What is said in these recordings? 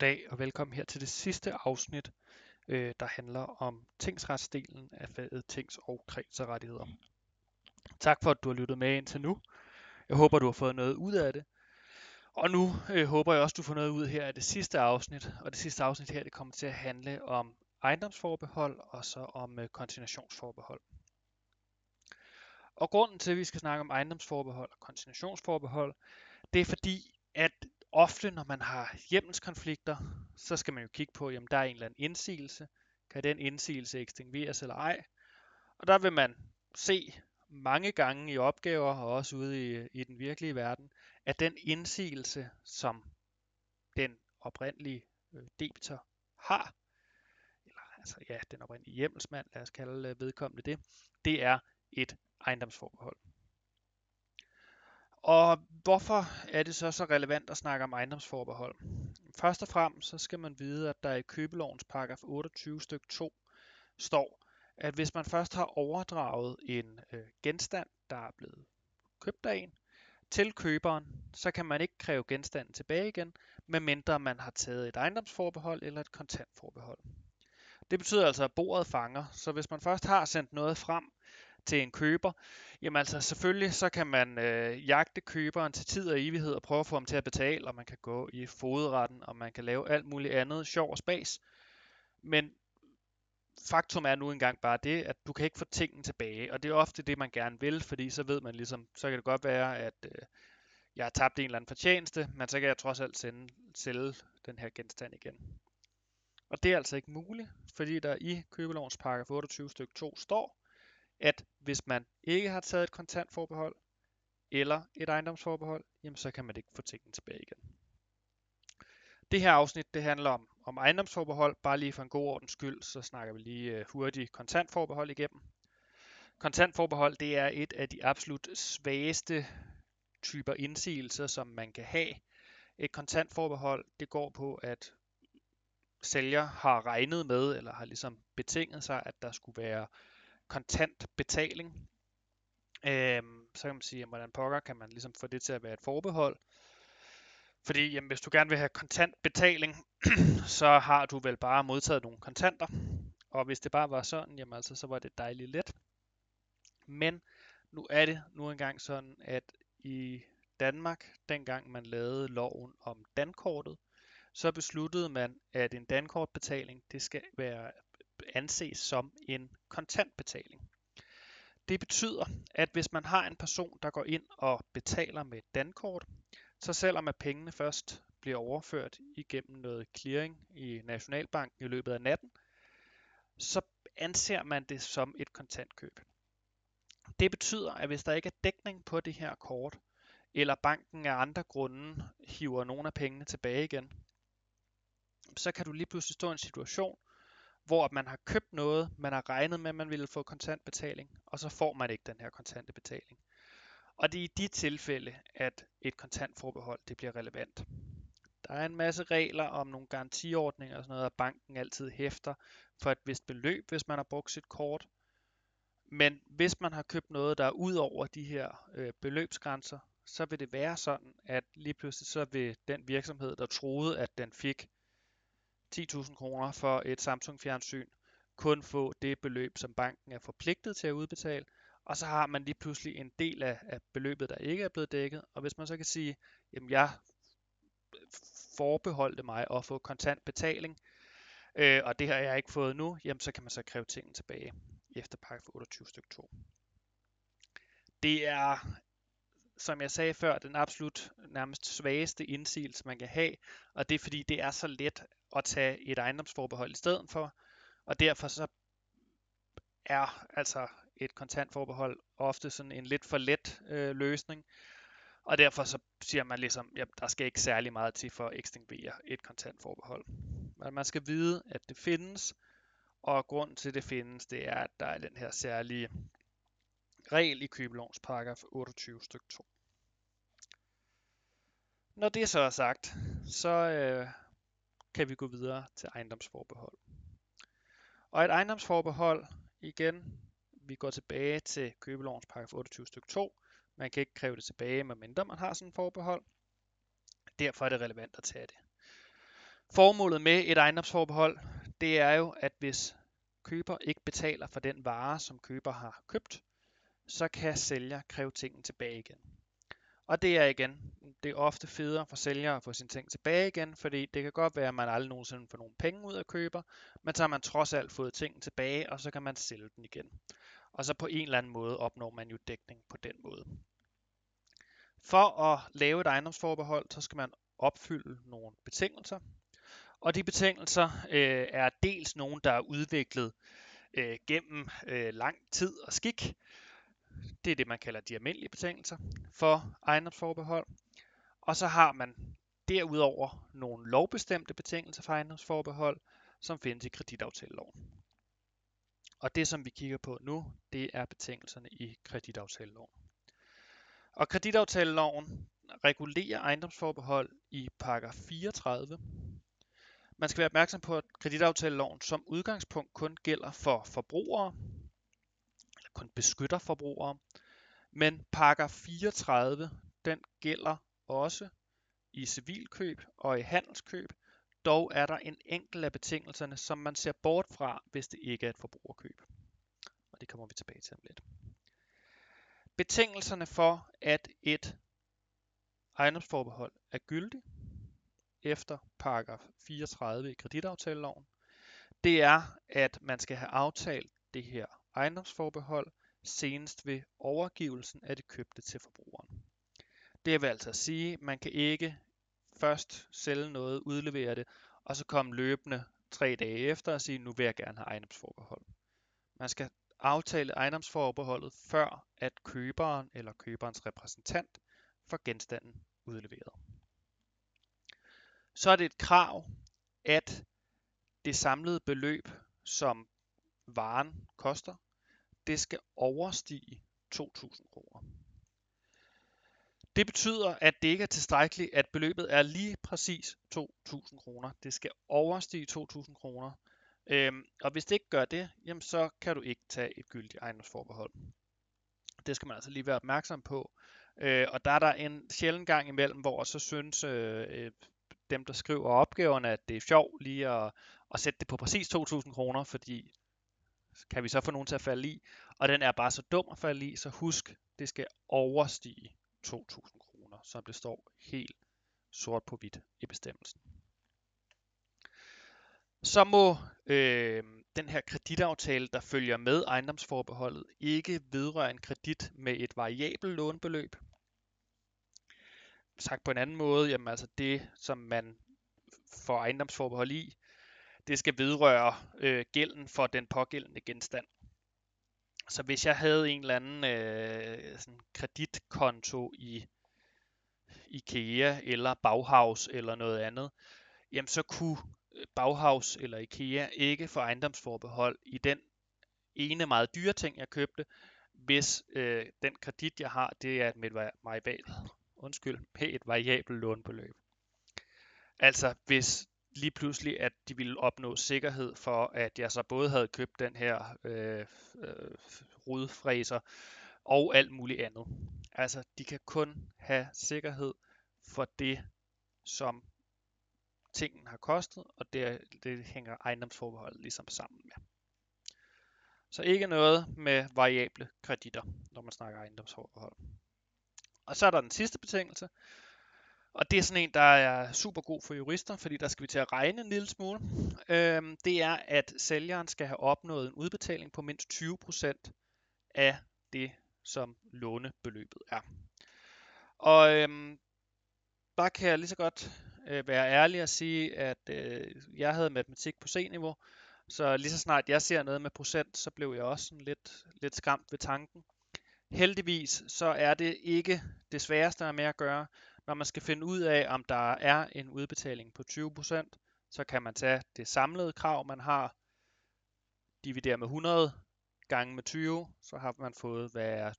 Goddag og velkommen her til det sidste afsnit, øh, der handler om tingsretsdelen af faget tings- og kredserrettigheder. Tak for, at du har lyttet med indtil nu. Jeg håber, du har fået noget ud af det. Og nu øh, håber jeg også, du får noget ud her af det sidste afsnit. Og det sidste afsnit her, det kommer til at handle om ejendomsforbehold og så om øh, kontinuationsforbehold. Og grunden til, at vi skal snakke om ejendomsforbehold og kontinuationsforbehold, det er fordi, at ofte, når man har hjemmelskonflikter, så skal man jo kigge på, om der er en eller anden indsigelse. Kan den indsigelse ekstingueres eller ej? Og der vil man se mange gange i opgaver, og også ude i, i den virkelige verden, at den indsigelse, som den oprindelige øh, debitor har, eller altså ja, den oprindelige hjemmelsmand, lad os kalde øh, vedkommende det, det er et ejendomsforbehold. Og hvorfor er det så så relevant at snakke om ejendomsforbehold? Først og fremmest så skal man vide, at der i købelovens paragraf 28 stykke 2 står, at hvis man først har overdraget en øh, genstand, der er blevet købt af en, til køberen, så kan man ikke kræve genstanden tilbage igen, medmindre man har taget et ejendomsforbehold eller et kontantforbehold. Det betyder altså, at bordet fanger, så hvis man først har sendt noget frem, til en køber, jamen altså selvfølgelig så kan man øh, jagte køberen til tid og evighed og prøve at få ham til at betale, og man kan gå i fodretten, og man kan lave alt muligt andet sjov og spas. Men faktum er nu engang bare det, at du kan ikke få tingene tilbage, og det er ofte det, man gerne vil, fordi så ved man ligesom, så kan det godt være, at øh, jeg har tabt en eller anden fortjeneste, men så kan jeg trods alt sende, sælge den her genstand igen. Og det er altså ikke muligt, fordi der i købelovens paragraf 28 stykke 2 står, at hvis man ikke har taget et kontantforbehold eller et ejendomsforbehold, jamen så kan man ikke få tingene tilbage igen. Det her afsnit det handler om, om ejendomsforbehold. Bare lige for en god ordens skyld, så snakker vi lige øh, hurtigt kontantforbehold igennem. Kontantforbehold det er et af de absolut svageste typer indsigelser, som man kan have. Et kontantforbehold det går på, at sælger har regnet med, eller har ligesom betinget sig, at der skulle være kontant betaling. Øhm, så kan man sige, hvordan pokker kan man ligesom få det til at være et forbehold. Fordi jamen, hvis du gerne vil have kontant betaling, så har du vel bare modtaget nogle kontanter. Og hvis det bare var sådan, jamen altså, så var det dejligt let. Men nu er det nu engang sådan, at i Danmark, dengang man lavede loven om dankortet, så besluttede man, at en dankortbetaling, det skal være anses som en kontantbetaling. Det betyder, at hvis man har en person, der går ind og betaler med et dankort, så selvom at pengene først bliver overført igennem noget clearing i Nationalbanken i løbet af natten, så anser man det som et kontantkøb. Det betyder, at hvis der ikke er dækning på det her kort, eller banken af andre grunde hiver nogle af pengene tilbage igen, så kan du lige pludselig stå i en situation, hvor man har købt noget, man har regnet med, at man ville få kontantbetaling, og så får man ikke den her kontante betaling. Og det er i de tilfælde, at et kontantforbehold det bliver relevant. Der er en masse regler om nogle garantiordninger og sådan noget, at banken altid hæfter for et vist beløb, hvis man har brugt sit kort. Men hvis man har købt noget, der er ud over de her øh, beløbsgrænser, så vil det være sådan, at lige pludselig så vil den virksomhed, der troede, at den fik 10.000 kroner for et Samsung fjernsyn, kun få det beløb, som banken er forpligtet til at udbetale, og så har man lige pludselig en del af, af beløbet, der ikke er blevet dækket, og hvis man så kan sige, jamen jeg forbeholdte mig at få kontant betaling, øh, og det har jeg ikke fået nu, jamen så kan man så kræve tingene tilbage efter paragraf 28 stykke 2. Det er som jeg sagde før, den absolut nærmest svageste indsigelse, man kan have, og det er fordi, det er så let at tage et ejendomsforbehold i stedet for, og derfor så er altså et kontantforbehold ofte sådan en lidt for let øh, løsning, og derfor så siger man ligesom, at der skal ikke særlig meget til for at ekstinguere et kontantforbehold. Men man skal vide, at det findes, og grund til, at det findes, det er, at der er den her særlige regel i købelovens paragraf 28 stykke 2. Når det så er sagt, så øh, kan vi gå videre til ejendomsforbehold. Og et ejendomsforbehold, igen, vi går tilbage til købelovens paragraf 28 stykke 2. Man kan ikke kræve det tilbage, medmindre man har sådan et forbehold. Derfor er det relevant at tage det. formålet med et ejendomsforbehold, det er jo, at hvis køber ikke betaler for den vare, som køber har købt, så kan sælger kræve tingene tilbage igen. Og det er igen, det er ofte federe for sælger at få sine ting tilbage igen, fordi det kan godt være, at man aldrig nogensinde får nogen penge ud af køber, men så har man trods alt fået tingene tilbage, og så kan man sælge den igen. Og så på en eller anden måde opnår man jo dækning på den måde. For at lave et ejendomsforbehold, så skal man opfylde nogle betingelser. Og de betingelser øh, er dels nogle, der er udviklet øh, gennem øh, lang tid og skik. Det er det, man kalder de almindelige betingelser for ejendomsforbehold. Og så har man derudover nogle lovbestemte betingelser for ejendomsforbehold, som findes i kreditaftaleloven. Og det, som vi kigger på nu, det er betingelserne i kreditaftaleloven. Og kreditaftaleloven regulerer ejendomsforbehold i paragraf 34. Man skal være opmærksom på, at kreditaftaleloven som udgangspunkt kun gælder for forbrugere, beskytter forbrugere, men paragraf 34, den gælder også i civilkøb og i handelskøb, dog er der en enkelt af betingelserne, som man ser bort fra, hvis det ikke er et forbrugerkøb. Og det kommer vi tilbage til om lidt. Betingelserne for, at et ejendomsforbehold er gyldig efter paragraf 34 i kreditaftaleloven, det er, at man skal have aftalt det her ejendomsforbehold senest ved overgivelsen af det købte til forbrugeren. Det vil altså sige, at man kan ikke først sælge noget, udlevere det, og så komme løbende tre dage efter og sige, nu vil jeg gerne have ejendomsforbehold. Man skal aftale ejendomsforbeholdet, før at køberen eller køberens repræsentant får genstanden udleveret. Så er det et krav, at det samlede beløb, som varen koster, det skal overstige 2.000 kroner. Det betyder, at det ikke er tilstrækkeligt, at beløbet er lige præcis 2.000 kroner. Det skal overstige 2.000 kroner. Øhm, og hvis det ikke gør det, jamen så kan du ikke tage et gyldigt ejendomsforbehold. Det skal man altså lige være opmærksom på. Øh, og der er der en sjælden gang imellem, hvor så synes øh, øh dem, der skriver opgaverne, at det er sjovt lige at, at sætte det på præcis 2.000 kroner, fordi kan vi så få nogen til at falde i. Og den er bare så dum at falde i, så husk, det skal overstige 2.000 kroner, som det står helt sort på hvidt i bestemmelsen. Så må øh, den her kreditaftale, der følger med ejendomsforbeholdet, ikke vedrøre en kredit med et variabelt lånebeløb. Sagt på en anden måde, jamen altså det, som man får ejendomsforbehold i, det skal vedrøre øh, gælden for den pågældende genstand. Så hvis jeg havde en eller anden øh, sådan kreditkonto i IKEA eller Bauhaus eller noget andet, jamen så kunne øh, Bauhaus eller IKEA ikke få ejendomsforbehold i den ene meget dyre ting, jeg købte, hvis øh, den kredit, jeg har, det er med et, variabelt, undskyld, med et variabelt lånbeløb. Altså hvis lige pludselig, at de ville opnå sikkerhed for, at jeg så både havde købt den her øh, øh, rodfræser og alt muligt andet. Altså, de kan kun have sikkerhed for det, som tingen har kostet, og det, det hænger ejendomsforbeholdet ligesom sammen med. Så ikke noget med variable kreditter, når man snakker ejendomsforbehold. Og så er der den sidste betingelse, og det er sådan en, der er super god for jurister, fordi der skal vi til at regne en lille smule. Øhm, det er, at sælgeren skal have opnået en udbetaling på mindst 20% af det, som lånebeløbet er. Og øhm, der kan jeg lige så godt øh, være ærlig og sige, at øh, jeg havde matematik på C-niveau, så lige så snart jeg ser noget med procent, så blev jeg også sådan lidt, lidt skræmt ved tanken. Heldigvis så er det ikke det sværeste at med at gøre, når man skal finde ud af, om der er en udbetaling på 20%, så kan man tage det samlede krav, man har, dividere med 100 gange med 20, så har man fået, hvad er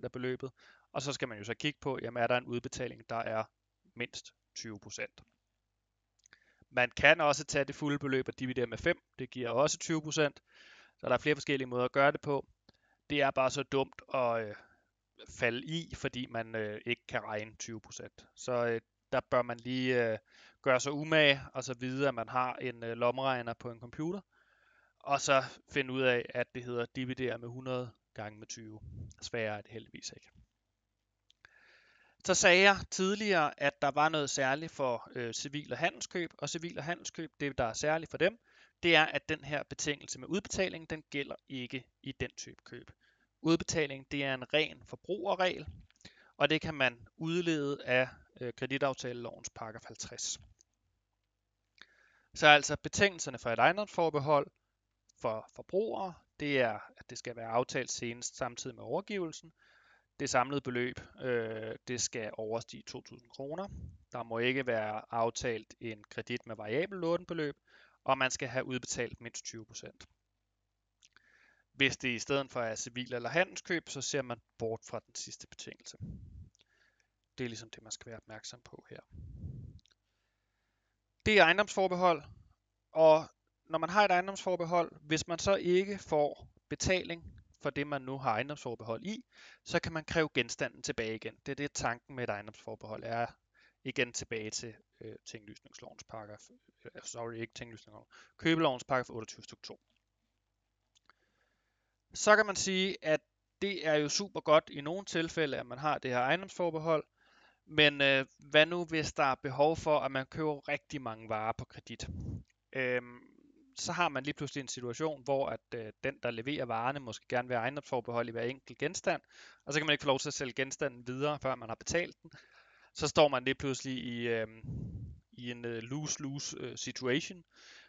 20% af beløbet, og så skal man jo så kigge på, jamen er der en udbetaling, der er mindst 20%. Man kan også tage det fulde beløb og dividere med 5, det giver også 20%, så der er flere forskellige måder at gøre det på. Det er bare så dumt at, øh, falde i, fordi man øh, ikke kan regne 20%. Så øh, der bør man lige øh, gøre sig umage, og så vide, at man har en øh, lommeregner på en computer, og så finde ud af, at det hedder dividere med 100 gange med 20. Sværere er det heldigvis ikke. Så sagde jeg tidligere, at der var noget særligt for øh, civil og handelskøb, og civil og handelskøb, det der er særligt for dem, det er, at den her betingelse med udbetaling, den gælder ikke i den type køb. Udbetaling, det er en ren forbrugerregel, og det kan man udlede af øh, kreditaftalelovens paragraf 50. Så altså betingelserne for et ejendomsforbehold for forbrugere, det er, at det skal være aftalt senest samtidig med overgivelsen. Det samlede beløb, øh, det skal overstige 2.000 kroner. Der må ikke være aftalt en kredit med variabel lånebeløb, og man skal have udbetalt mindst 20%. Hvis det i stedet for er civil eller handelskøb, så ser man bort fra den sidste betingelse. Det er ligesom det, man skal være opmærksom på her. Det er ejendomsforbehold, og når man har et ejendomsforbehold, hvis man så ikke får betaling for det, man nu har ejendomsforbehold i, så kan man kræve genstanden tilbage igen. Det er det, tanken med et ejendomsforbehold er. Igen tilbage til øh, tinglysningslovens paragraf, øh, sorry, ikke tinglysningsloven, købelovens paragraf 28 stykke 2. Så kan man sige, at det er jo super godt i nogle tilfælde, at man har det her ejendomsforbehold, men øh, hvad nu, hvis der er behov for, at man køber rigtig mange varer på kredit? Øhm, så har man lige pludselig en situation, hvor at øh, den, der leverer varerne, måske gerne vil have ejendomsforbehold i hver enkelt genstand, og så kan man ikke få lov til at sælge genstanden videre, før man har betalt den. Så står man lige pludselig i, øh, i en øh, lose-lose øh, situation,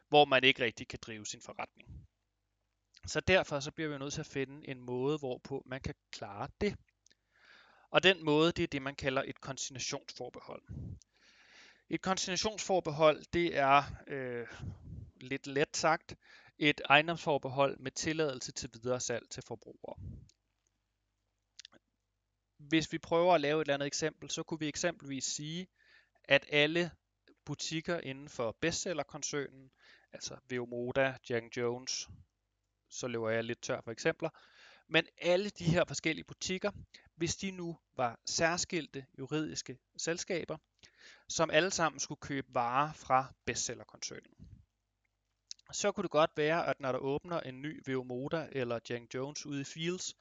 hvor man ikke rigtig kan drive sin forretning. Så derfor så bliver vi nødt til at finde en måde, hvorpå man kan klare det. Og den måde, det er det, man kalder et konsignationsforbehold. Et konsignationsforbehold, det er øh, lidt let sagt et ejendomsforbehold med tilladelse til videre salg til forbrugere. Hvis vi prøver at lave et eller andet eksempel, så kunne vi eksempelvis sige, at alle butikker inden for bestsellerkoncernen, altså Veomoda, Jack Jones, så løber jeg lidt tør for eksempler, men alle de her forskellige butikker, hvis de nu var særskilte juridiske selskaber, som alle sammen skulle købe varer fra bestsellerkoncernen. Så kunne det godt være, at når der åbner en ny Veomoda eller Jack Jones ude i Fields,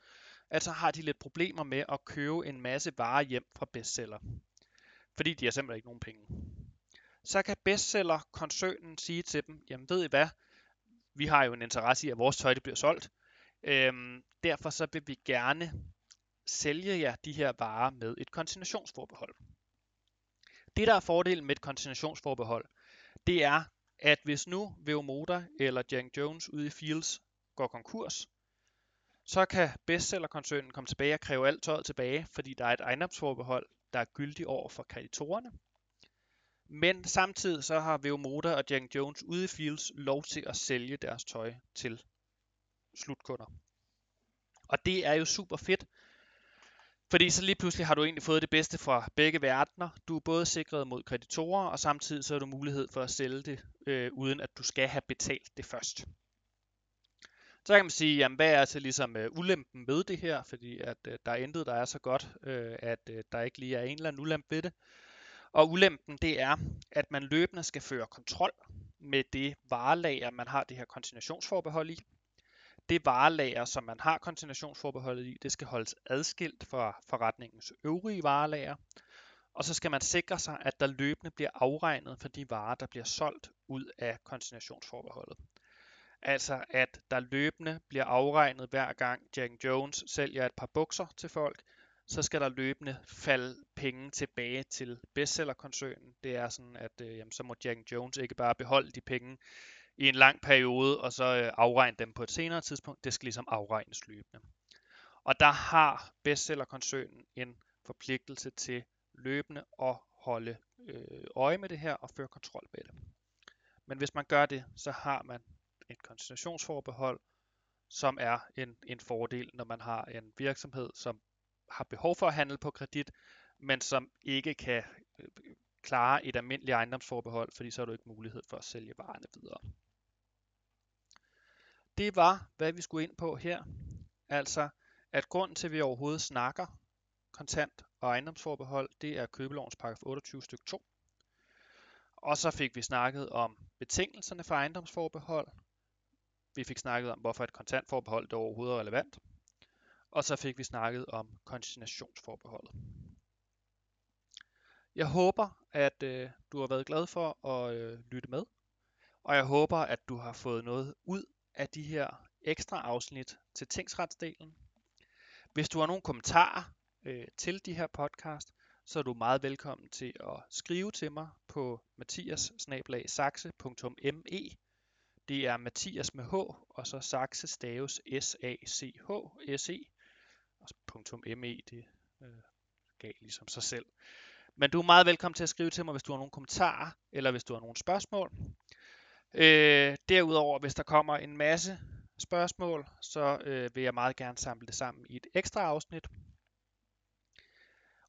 at så har de lidt problemer med at købe en masse varer hjem fra bestseller. Fordi de har simpelthen ikke nogen penge. Så kan bestseller-koncernen sige til dem, jamen ved I hvad, vi har jo en interesse i, at vores tøj det bliver solgt. Øhm, derfor så vil vi gerne sælge jer de her varer med et konsignationsforbehold. Det, der er fordelen med et konsignationsforbehold, det er, at hvis nu Veomoda eller Jack Jones ude i Fields går konkurs, så kan bestsellerkoncernen komme tilbage og kræve alt tøjet tilbage, fordi der er et ejendomsforbehold, der er gyldig over for kreditorerne. Men samtidig så har Veomoda og Jack Jones ude i Fields lov til at sælge deres tøj til slutkunder. Og det er jo super fedt, fordi så lige pludselig har du egentlig fået det bedste fra begge verdener. Du er både sikret mod kreditorer, og samtidig så har du mulighed for at sælge det, øh, uden at du skal have betalt det først. Så kan man sige, jamen, hvad er så ligesom øh, ulempen ved det her, fordi at øh, der er intet, der er så godt, øh, at øh, der ikke lige er en eller anden ulempe ved det. Og ulempen det er, at man løbende skal føre kontrol med det varelager, man har det her kontinuationsforbehold i det varelager, som man har kontinuationsforbeholdet i, det skal holdes adskilt fra forretningens øvrige varelager. Og så skal man sikre sig, at der løbende bliver afregnet for de varer, der bliver solgt ud af kontinuationsforbeholdet. Altså at der løbende bliver afregnet hver gang Jack Jones sælger et par bukser til folk, så skal der løbende falde penge tilbage til bestsellerkoncernen. Det er sådan, at øh, jamen, så må Jack Jones ikke bare beholde de penge i en lang periode, og så øh, afregne dem på et senere tidspunkt. Det skal ligesom afregnes løbende. Og der har bestsellerkoncernen en forpligtelse til løbende at holde øh, øje med det her og føre kontrol med det. Men hvis man gør det, så har man et koncentrationsforbehold, som er en, en fordel, når man har en virksomhed, som har behov for at handle på kredit, men som ikke kan øh, klare et almindeligt ejendomsforbehold, fordi så har du ikke mulighed for at sælge varerne videre det var, hvad vi skulle ind på her. Altså, at grunden til, at vi overhovedet snakker kontant og ejendomsforbehold, det er købelovens paragraf 28 stykke 2. Og så fik vi snakket om betingelserne for ejendomsforbehold. Vi fik snakket om, hvorfor et kontantforbehold det overhovedet er relevant. Og så fik vi snakket om konsignationsforbeholdet. Jeg håber, at øh, du har været glad for at øh, lytte med, og jeg håber, at du har fået noget ud af de her ekstra afsnit til tingsretsdelen. Hvis du har nogle kommentarer øh, til de her podcast, så er du meget velkommen til at skrive til mig på mathias Det er Mathias med H, og så Saxe staves S-A-C-H-S-E. .me, det øh, gav ligesom sig selv. Men du er meget velkommen til at skrive til mig, hvis du har nogle kommentarer, eller hvis du har nogle spørgsmål. Øh, derudover, hvis der kommer en masse spørgsmål, så øh, vil jeg meget gerne samle det sammen i et ekstra afsnit.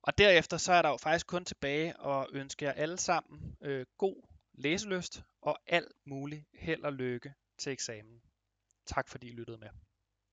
Og derefter så er der jo faktisk kun tilbage at ønske jer alle sammen øh, god læselyst og alt muligt held og lykke til eksamen. Tak fordi I lyttede med.